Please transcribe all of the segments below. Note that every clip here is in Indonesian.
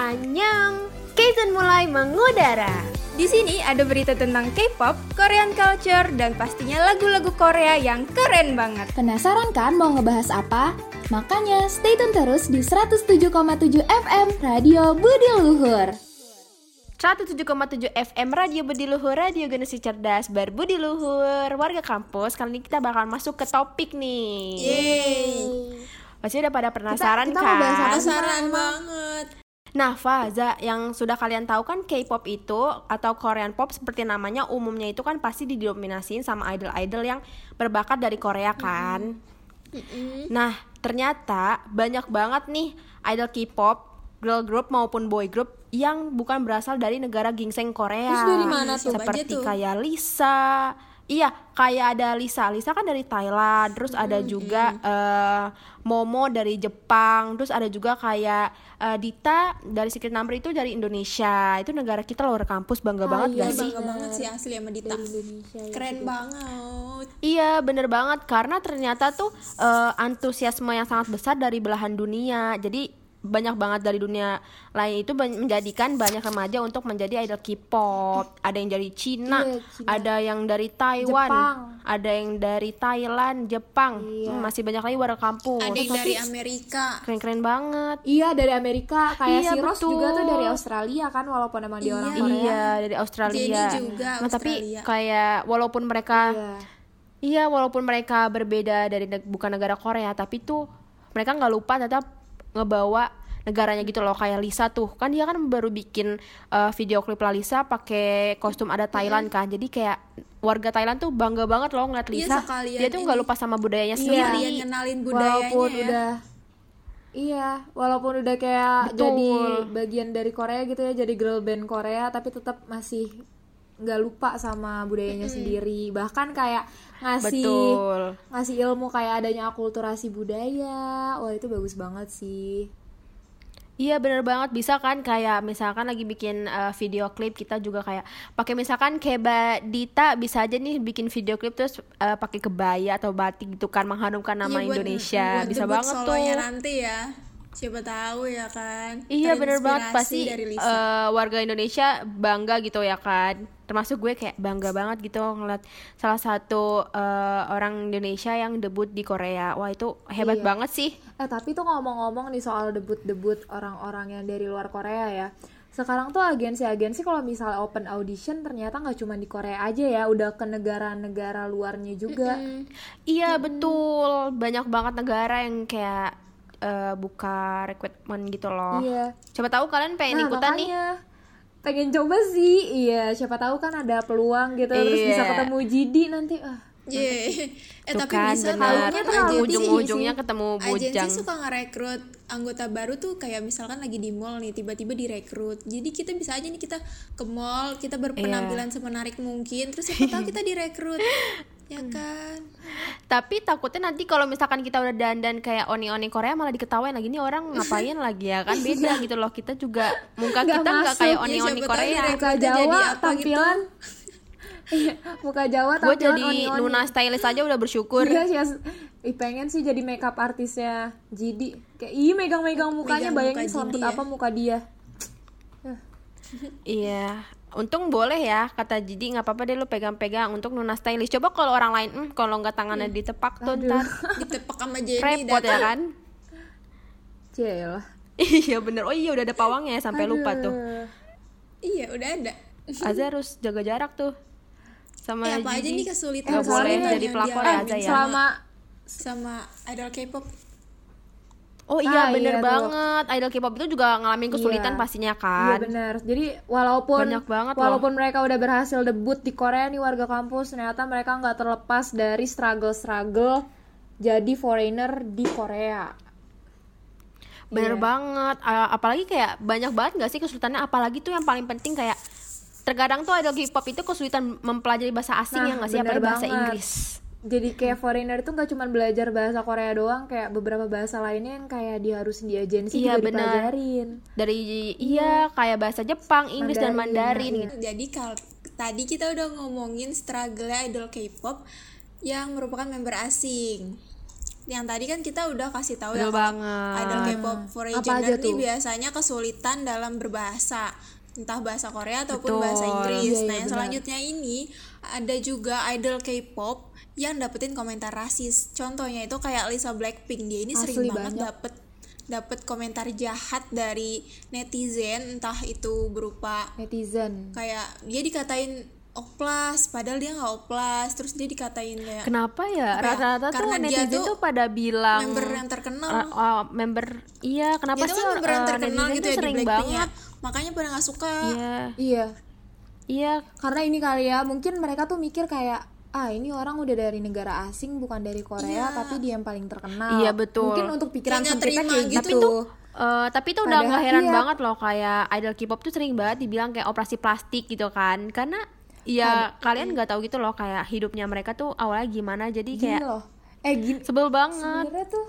Anyang, Kaizen mulai mengudara. Di sini ada berita tentang K-pop, Korean culture, dan pastinya lagu-lagu Korea yang keren banget. Penasaran kan mau ngebahas apa? Makanya stay tune terus di 107,7 FM Radio Budi Luhur. 107,7 FM Radio Budi Luhur, Radio Generasi Cerdas Berbudi Luhur Warga kampus, kali ini kita bakal masuk ke topik nih Yeay. Pasti udah pada penasaran kita mau bahas kan? apa sih? Penasaran banget. Nah, Faza, yang sudah kalian tahu kan K-pop itu atau Korean pop seperti namanya umumnya itu kan pasti didominasiin sama idol-idol yang berbakat dari Korea kan. Nah, ternyata banyak banget nih idol K-pop, girl group maupun boy group yang bukan berasal dari negara gingseng Korea. Terus dari mana tuh? Seperti kayak Lisa. Iya, kayak ada Lisa. Lisa kan dari Thailand, terus ada juga eh, Momo dari Jepang, terus ada juga kayak eh, Dita dari Secret Number itu dari Indonesia. Itu negara kita luar kampus bangga banget Iya gak sih? bangga banget sih asli sama Dita. Keren banget. Iya bener banget karena ternyata tuh eh, antusiasme yang sangat besar dari belahan dunia jadi banyak banget dari dunia lain itu menjadikan banyak remaja untuk menjadi idol K-pop ada yang dari Cina, Iya, Cina. ada yang dari Taiwan Jepang. ada yang dari Thailand Jepang Iya. Hmm, masih banyak lagi warga kampus Ada yang dari Amerika. keren-keren banget Iya dari Amerika kayak Iya, si Rose juga tuh dari Australia kan walaupun emang dia orang Iya. Korea. iya dari Australia Jennie juga nah tapi kayak walaupun mereka Iya. Iya, walaupun mereka berbeda dari neg- bukan negara Korea, tapi tuh mereka nggak lupa tetap ngebawa negaranya gitu loh kayak Lisa tuh kan dia kan baru bikin uh, video klip lah Lisa pakai kostum ada Thailand kan jadi kayak warga Thailand tuh bangga banget loh ngeliat Iya, Lisa sekalian dia tuh nggak lupa sama budayanya Iya. sendiri Sekalian ngenalin budayanya walaupun ya. udah Iya, walaupun udah kayak Betul. jadi bagian dari Korea gitu ya, jadi girl band Korea, tapi tetap masih nggak lupa sama budayanya sendiri. Bahkan kayak ngasih betul ngasih ilmu kayak adanya akulturasi budaya. Wah, itu bagus banget sih. Iya bener banget bisa kan kayak misalkan lagi bikin uh, video klip kita juga kayak pakai misalkan Mbak Dita bisa aja nih bikin video klip terus uh, pakai kebaya atau batik gitu kan mengharumkan nama Iya, buat- Indonesia buat bisa banget tuh. nanti ya. Siapa tahu ya kan. Iya bener banget pasti uh, warga Indonesia bangga gitu ya kan. Termasuk gue kayak bangga banget gitu ngeliat salah satu uh, orang Indonesia yang debut di Korea. Wah itu hebat Iya. banget sih. Eh, tapi tuh ngomong-ngomong nih soal debut-debut orang-orang yang dari luar Korea ya. Sekarang tuh agensi-agensi kalau misalnya open audition ternyata nggak cuma di Korea aja ya, udah ke negara-negara luarnya juga. Iya betul banyak banget negara yang kayak uh, buka recruitment gitu loh. Iya. Coba tahu kalian pengen Nah, ikutan nih? makanya pengen coba sih iya siapa tahu kan ada peluang gitu terus Iya. bisa ketemu Jidi nanti ah Yeay. Eh Tuh tapi kan bisa bener. kan agensi ujung-ujungnya ketemu Agensi bujang. suka ngerekrut anggota baru tuh kayak misalkan lagi di mall nih tiba-tiba direkrut. Jadi kita bisa aja nih kita ke mall, kita berpenampilan Iya. semenarik mungkin, terus siapa tahu kita direkrut. Ya Hmm. kan? Tapi takutnya nanti kalau misalkan kita udah dandan kayak oni-oni Korea malah diketawain lagi nih orang ngapain lagi ya kan beda gitu loh kita juga muka Nggak kita nggak kayak Ya, oni-oni siapa tahu Korea. direkrut. muka Kita jadi Jawa apa gitu? tampilan Iya, muka Jawa Gue tampilan jadi oni-oni. Luna stylist aja udah bersyukur. Iya sih, as- ih, pengen sih jadi makeup artisnya Jidi. Kayak ih megang-megang mukanya Megang bayangin muka Jidi ya. apa muka dia. Iya. Untung boleh ya kata Jidi nggak apa-apa deh lu pegang-pegang untuk Luna stylist. Coba kalau orang lain, hmm, kalau nggak tangannya ditepak tuh ntar Ditepak sama Jenny repot ya kan? Cielah. iya bener. Oh iya udah ada pawangnya ya sampai lupa tuh. Aduh. Iya, udah ada. Aza harus jaga jarak tuh sama Eh, apa aja Gigi. nih kesulitan Nggak boleh jadi pelakor ya Aza ya. sama- Selama sama idol K-pop Oh iya Ah, bener iya tuh. banget. Idol K-pop itu juga ngalamin kesulitan Iya. pastinya Iya kan. benar. Jadi walaupun Banyak banget loh. walaupun mereka udah berhasil debut di Korea nih warga kampus, ternyata mereka nggak terlepas dari struggle-struggle jadi foreigner di Korea. Bener Iya. banget. Apalagi kayak banyak banget gak sih kesulitannya. Apalagi tuh yang paling penting kayak terkadang tuh idol K-pop itu kesulitan mempelajari bahasa asing Nah, ya nggak sih? bener Apalagi bahasa banget. Inggris. Jadi kayak foreigner itu nggak cuma belajar bahasa Korea doang, kayak beberapa bahasa lainnya yang kayak diharusin di agensi Iya, juga benar. dipelajarin. Dari iya kayak bahasa Jepang, Inggris dan Mandarin, Mandarin iya. gitu. Jadi kal tadi kita udah ngomongin struggle idol K-pop yang merupakan member asing. yang tadi kan kita udah kasih tahu ya kalau banget. idol K-pop foreigner tuh? biasanya kesulitan dalam berbahasa entah bahasa Korea ataupun Betul. bahasa Inggris. Iya, iya, nah, yang benar. selanjutnya ini ada juga idol K-pop yang dapetin komentar rasis. Contohnya itu kayak Lisa Blackpink. Dia ini sering Asli banget banyak. dapet dapet komentar jahat dari netizen. Entah itu berupa netizen. kayak dia dikatain oplas padahal dia nggak oplas. Terus dia dikatain kayak Kenapa ya? Ya? Rata-rata tuh Karena dia netizen tuh tuh pada bilang member yang terkenal. Uh, oh, member iya kenapa dia sih kan member yang uh, terkenal netizen gitu ya di sering ya banget? Makanya pada nggak suka. Iya. Iya. Iya. Karena ini kali ya mungkin mereka tuh mikir kayak ah ini orang udah dari negara asing bukan dari Korea tapi dia yang paling terkenal. Iya, betul. mungkin untuk pikiran terima kayak gitu. gitu. Eh, tapi itu udah nggak heran iya. banget loh kayak idol K-pop tuh sering banget dibilang kayak operasi plastik gitu kan. Karena ya kalian nggak tahu gitu loh kayak hidupnya mereka tuh awalnya gimana. Jadi gini kayak loh. Eh gini. sebel banget. Sebenarnya tuh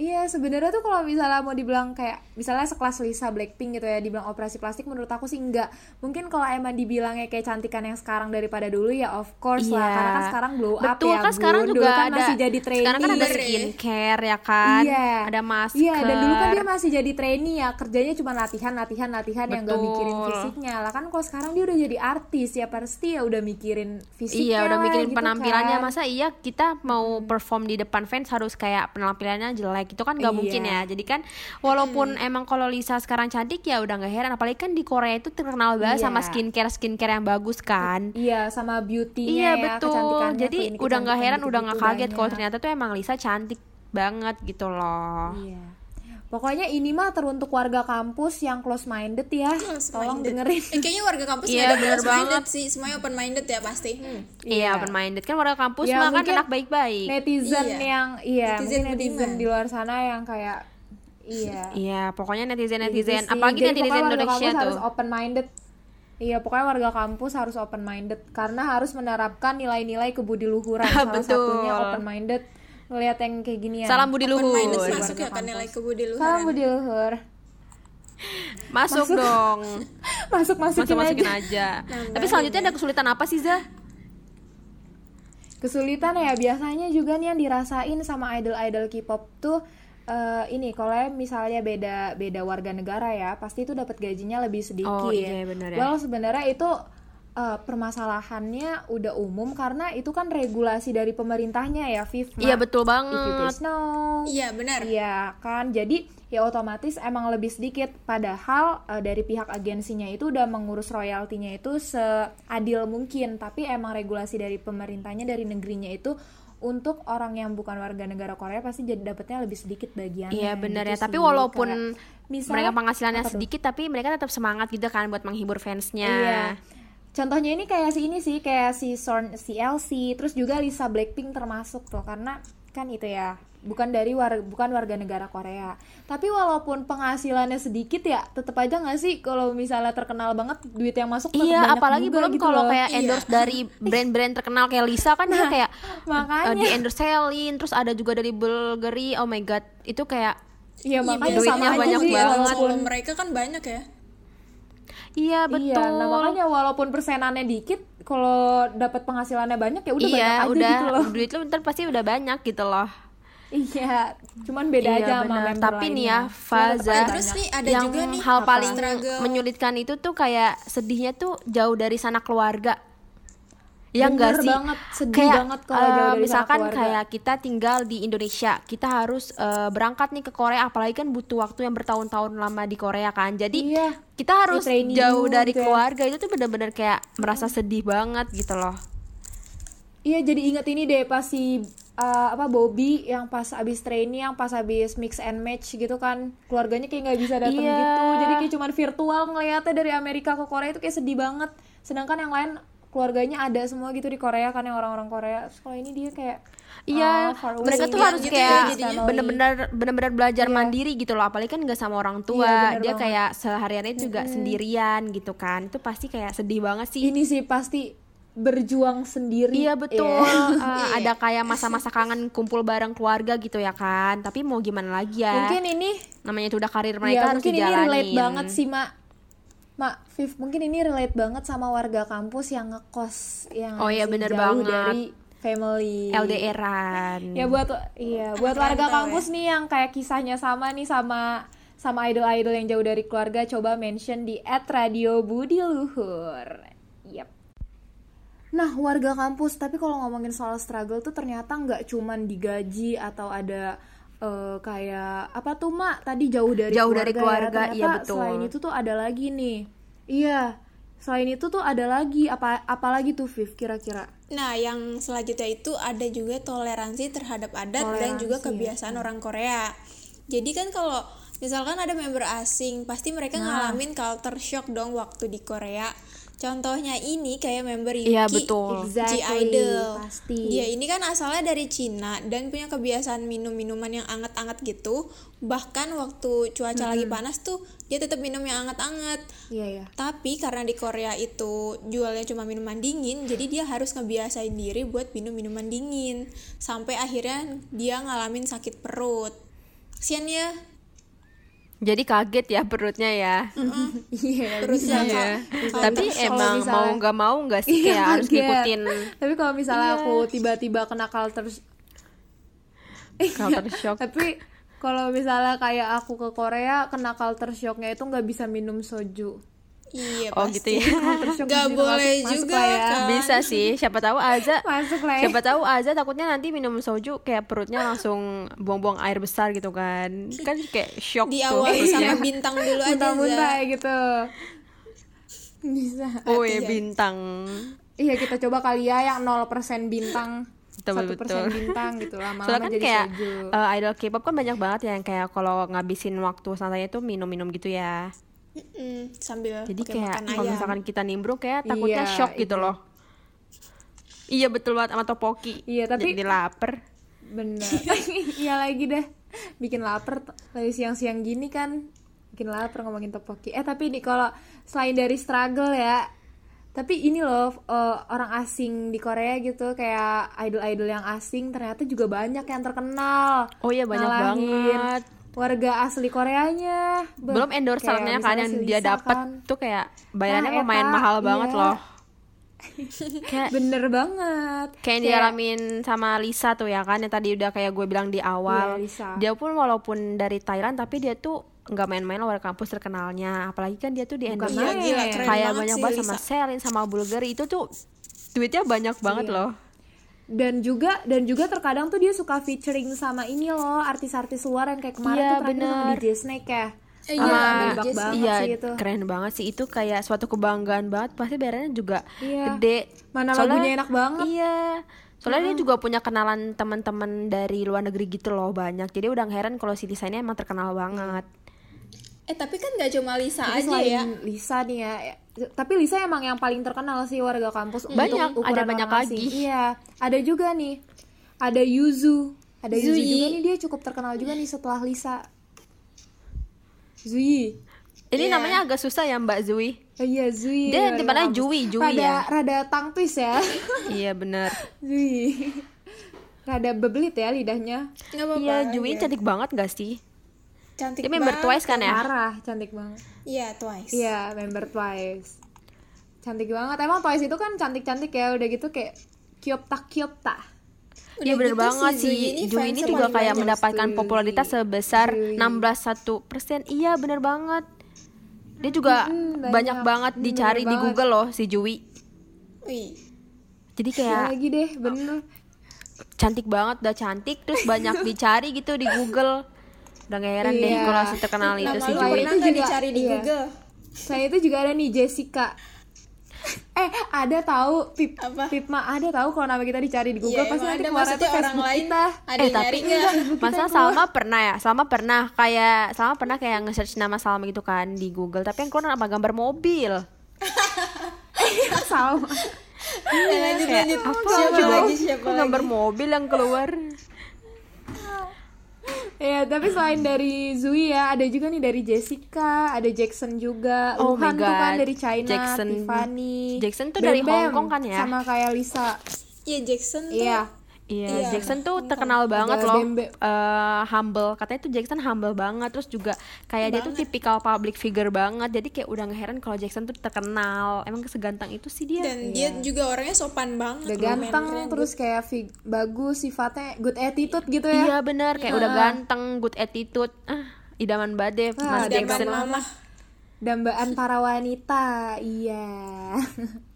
iya sebenarnya tuh kalau misalnya mau dibilang kayak misalnya sekelas Lisa Blackpink gitu ya dibilang operasi plastik menurut aku sih enggak mungkin kalau emang dibilangnya kayak cantikan yang sekarang daripada dulu ya of course lah Iya. karena kan sekarang blow up Betul ya kan sekarang juga dulu kan ada masih jadi trainee sekarang kan ada skincare ya kan Iya. ada masker Iya, dan dulu kan dia masih jadi trainee ya, kerjanya cuma latihan, latihan, latihan yang gak Betul. mikirin fisiknya. Lah kan kalau sekarang dia udah jadi artis ya pasti ya udah mikirin fisiknya. Iya udah lah, mikirin gitu penampilannya kan. masa iya kita mau perform di depan fans harus kayak penampilannya jelek itu kan nggak Iya. mungkin ya. Jadi kan walaupun emang kalau Lisa sekarang cantik ya udah nggak heran. Apalagi kan di Korea itu terkenal banget Iya. sama skincare skincare yang bagus kan. Iya, sama beauty-nya iya ya, betul. jadi udah nggak heran udah nggak kaget kalau ternyata tuh emang Lisa cantik banget gitu loh. Iya. Pokoknya ini mah teruntuk warga kampus yang close minded ya. Close Tolong minded. dengerin. Eh, kayaknya warga kampus nggak ada bener close minded banget. sih semuanya open minded ya pasti iya open minded kan warga kampus Ya, mah kan anak baik-baik Netizen Iya. yang iya, Netizen mungkin netizen di luar sana yang kayak iya. iya pokoknya netizen Gitu netizen sih. apalagi Jadi netizen Indonesia kampus tuh harus open minded iya pokoknya warga kampus harus open minded karena harus menerapkan nilai-nilai kebudiluhuran salah Betul. satunya open minded ngelihat yang kayak gini ya salam budi open minded luhur masuk ya kan nilai kebudiluhuran salam budi luhur. Masuk, dong. Masuk masukin masuk masukin aja. aja. Tapi selanjutnya ada kesulitan apa sih Za? kesulitan ya biasanya juga nih yang dirasain sama idol-idol K-pop tuh eh, ini kalau misalnya beda beda warga negara ya pasti itu dapat gajinya lebih sedikit. Oh, iya, benar ya. Well sebenarnya itu eh, permasalahannya udah umum karena itu kan regulasi dari pemerintahnya ya, Viv. Iya betul If banget. please know. iya benar Iya kan, jadi ya otomatis emang lebih sedikit. Padahal eh, dari pihak agensinya itu udah mengurus royaltinya itu seadil mungkin. Tapi emang regulasi dari pemerintahnya dari negerinya itu untuk orang yang bukan warga negara Korea pasti jadi dapatnya lebih sedikit bagiannya. Iya benar gitu ya. Tapi sih. walaupun Kayak misalnya- mereka penghasilannya sedikit, tapi mereka tetap semangat gitu kan buat menghibur fansnya. Iya. Contohnya ini kayak si ini sih, kayak si Sorn, si LC, terus juga Lisa Blackpink termasuk tuh karena kan itu ya, bukan dari war, bukan warga negara Korea. Tapi walaupun penghasilannya sedikit ya, tetap aja nggak sih kalau misalnya terkenal banget duit yang masuk Iya, banyak apalagi juga belum gitu kalau kayak endorse dari brand-brand terkenal kayak Lisa kan dia kayak makanya. eh, di endorse Celine, terus ada juga dari Bulgari. Oh my god, itu kayak Iya, makanya duitnya sama aja banyak sih banget. walaupun Kalau mereka kan banyak ya iya betul. Iya, nah makanya walaupun persenannya dikit, kalau dapat penghasilannya banyak ya udah iya, banyak aja udah gitu loh. duit lu ntar pasti udah banyak gitu loh. Iya, cuman beda Iya, aja sama member Tapi nih ya, lainnya. Faza, Eh, terus nih ada yang juga nih hal apa? paling struggle. menyulitkan itu tuh kayak sedihnya tuh jauh dari sana keluarga. Ya enggak sih? banget, sedih kayak, banget kalau eh, jauh dari misalkan kayak kita tinggal di Indonesia, kita harus eh, berangkat nih ke Korea, apalagi kan butuh waktu yang bertahun-tahun lama di Korea kan. Jadi Iya. kita harus jauh dari gitu ya. keluarga itu tuh bener-bener kayak merasa sedih banget gitu loh. Iya jadi inget ini deh pas si uh, apa Bobby yang pas abis training yang pas abis mix and match gitu kan keluarganya kayak nggak bisa datang Iya. gitu jadi kayak cuman virtual ngeliatnya dari Amerika ke Korea itu kayak sedih banget sedangkan yang lain keluarganya ada semua gitu di Korea kan yang orang-orang Korea kalau ini dia kayak Iya, away mereka tuh harus gitu ya kayak jadinya. bener-bener bener-bener belajar mandiri gitu loh, apalagi kan nggak sama orang tua, Iya, bener dia banget. kayak sehariannya juga sendirian gitu kan, itu pasti kayak sedih banget sih. ini sih pasti berjuang sendiri Iya betul, Iya. Eh, ada kayak masa-masa kangen kumpul bareng keluarga gitu ya kan, tapi mau gimana lagi ya? mungkin ini namanya itu udah karir mereka Iya, harus mungkin ini dijalanin. relate banget sih mak mak Viv mungkin ini relate banget sama warga kampus yang ngekos yang Oh iya, bener jauh banget. dari family. LDRan. Ya buat iya, buat warga kampus nih yang kayak kisahnya sama nih sama sama idol-idol yang jauh dari keluarga coba mention di @radio Budi Luhur. Yep. Nah, warga kampus, tapi kalau ngomongin soal struggle tuh ternyata nggak cuman digaji atau ada eh, kayak apa tuh mak tadi jauh dari Jauh keluarga, dari ya. keluarga, Ternyata iya betul. Selain itu tuh ada lagi nih. Iya, selain itu tuh ada lagi apa apalagi tuh Viv kira-kira? Nah, yang selanjutnya itu ada juga toleransi terhadap adat dan juga Toleransi, ya. kebiasaan orang Korea. Jadi kan kalau misalkan ada member asing, pasti mereka Nah. ngalamin culture shock dong waktu di Korea. Contohnya ini kayak member Yuki Iya, betul. G Exactly, Idol. pasti. Dia ini kan asalnya dari Cina dan punya kebiasaan minum minuman yang anget-anget gitu. Bahkan waktu cuaca lagi panas tuh dia tetap minum yang anget-anget. Iya ya. Tapi karena di Korea itu jualnya cuma minuman dingin, jadi dia harus ngebiasain diri buat minum minuman dingin. Sampai akhirnya dia ngalamin sakit perut. Kasian ya, Jadi kaget ya perutnya ya. Iya, perutnya Iya. kalau Tapi emang misalnya- mau nggak mau nggak sih Iya, kayak harus ngikutin Tapi kalau misalnya Iya. aku tiba-tiba kena culture culture shock. Tapi kalau misalnya kayak aku ke Korea kena culture shocknya itu nggak bisa minum soju. Iya Oh pasti. gitu ya. Gak di boleh masuk- masuk juga lah ya. kan. Bisa sih, siapa tahu aja Masuk lah ya. Siapa tahu aja takutnya nanti minum soju kayak perutnya langsung buang-buang air besar gitu kan. Kan kayak shock tuh Diawali perutnya. sama bintang dulu aja. Muntah-muntah ya gitu. Bisa. Oh ya bintang. Iya kita coba kali ya yang 0% bintang. Betul, 1% betul. bintang gitu lama-lama Soalnya kan jadi kayak soju. eh, idol K-pop kan banyak banget ya yang kayak kalau ngabisin waktu santainya tuh minum-minum gitu ya. Mm-mm, sambil Jadi pakai kayak makan kalau ayam. misalkan kita nimbrung kayak takutnya Iya, shock gitu loh. Iya betul banget sama topoki. Iya, tapi- jadi lapar. Bener. iya lagi deh. Bikin lapar lagi siang-siang gini kan. Bikin lapar ngomongin topoki. Eh tapi nih kalau selain dari struggle ya, tapi ini loh eh, orang asing di Korea gitu kayak idol-idol yang asing ternyata juga banyak yang terkenal. Oh iya banyak Ngalahin banget. Warga asli Koreanya. Belum kayak kan yang dia dapat kan. tuh kayak bayarannya Nah, lumayan Eta, mahal banget iya. loh. kayak Bener banget. kayak yang dialamin sama Lisa tuh ya kan yang tadi udah kayak gue bilang di awal Iya, Lisa. dia pun walaupun dari Thailand tapi dia tuh nggak main-main loh dari kampus terkenalnya apalagi kan dia tuh di endorse Iya, kayak banget banyak banget sama. Selin sama Bulgari itu tuh duitnya banyak banget Iya. loh dan juga dan juga terkadang tuh dia suka featuring sama ini loh artis-artis luar yang kayak kemarin Iya, tuh terakhir sama bener. DJ Snake ya. Eh, iya, banget iya sih itu. keren banget sih. Itu kayak suatu kebanggaan banget. Pasti bayarannya juga Iya. gede. Mana Soalnya- lagunya enak banget. iya. Soalnya dia juga punya kenalan teman-teman dari luar negeri gitu loh banyak. Jadi udah heran kalau si ini emang terkenal banget Eh tapi kan gak cuma Lisa Tapi aja ya. Lisa nih ya ya, tapi Lisa emang yang paling terkenal sih warga kampus Banyak, untuk ada banyak lagi. iya ada juga nih ada Yuzu ada Yuzu Zui. juga nih dia cukup terkenal juga nih setelah Lisa Zui ini Iya. namanya agak susah ya Mbak Zui Oh iya Zui Dia depannya. Jui, Jui rada, ya. Rada tang twist ya iya bener Zui Rada bebelit ya lidahnya iya Jui cantik banget gak sih Cantik dia member banget. Twice kan ya Parah cantik banget Iya, Twice. Iya member Twice Cantik banget Emang Twice itu kan cantik-cantik ya Udah gitu kayak Kiop tak kiop tak Iya bener gitu banget sih ini Jui ini juga kayak banyak. mendapatkan popularitas sebesar Zui. 16,1% Iya bener banget Dia juga Mm-mm, banyak, banyak. banget dicari bener di banget. Google loh si Jui Wih. Jadi Ya kayak lagi deh bener cantik banget udah cantik Terus banyak dicari gitu di Google Udah gak heran deh Iya. kalau si terkenal itu Nama si lu Jui pernah Itu juga- dicari di iya. Google? Saya itu juga ada nih Jessica. Eh ada tahu Pip Apa? Pipma ada tahu kalau nama kita dicari di Google. Iya, pasti nanti keluar itu orang Facebook lain kita. ada eh tapi masa Salma pernah ya? Salma pernah kayak Salma pernah kayak nge-search nama Salma gitu kan di Google. Tapi yang keluar apa gambar mobil. Sama Ya, lanjut lanjut. apa siapa lagi siapa lagi? gambar mobil yang keluar Ya tapi selain dari Zui ya ada juga nih dari Jessica ada Jackson juga Oh my Luhan tuh kan dari China Jackson- Tiffany Jackson tuh Bam dari Hong Kong kan ya? sama kayak Lisa Iya Jackson tuh. Iya Iya, Iya, Jackson tuh terkenal banget loh, eh, humble. Katanya tuh Jackson humble banget, terus juga kayak dia tuh tipikal public figure banget. Jadi kayak udah ngeheran kalau Jackson tuh terkenal. Emang seganteng itu sih dia. dan dia juga orangnya sopan banget Udah loh, ganteng terus kayak fig- bagus sifatnya good attitude gitu ya. Iya bener, kayak udah ganteng, good attitude. Ah, idaman banget deh Wah, Mas idaman Jackson. mama. Dambaan para wanita. Iya.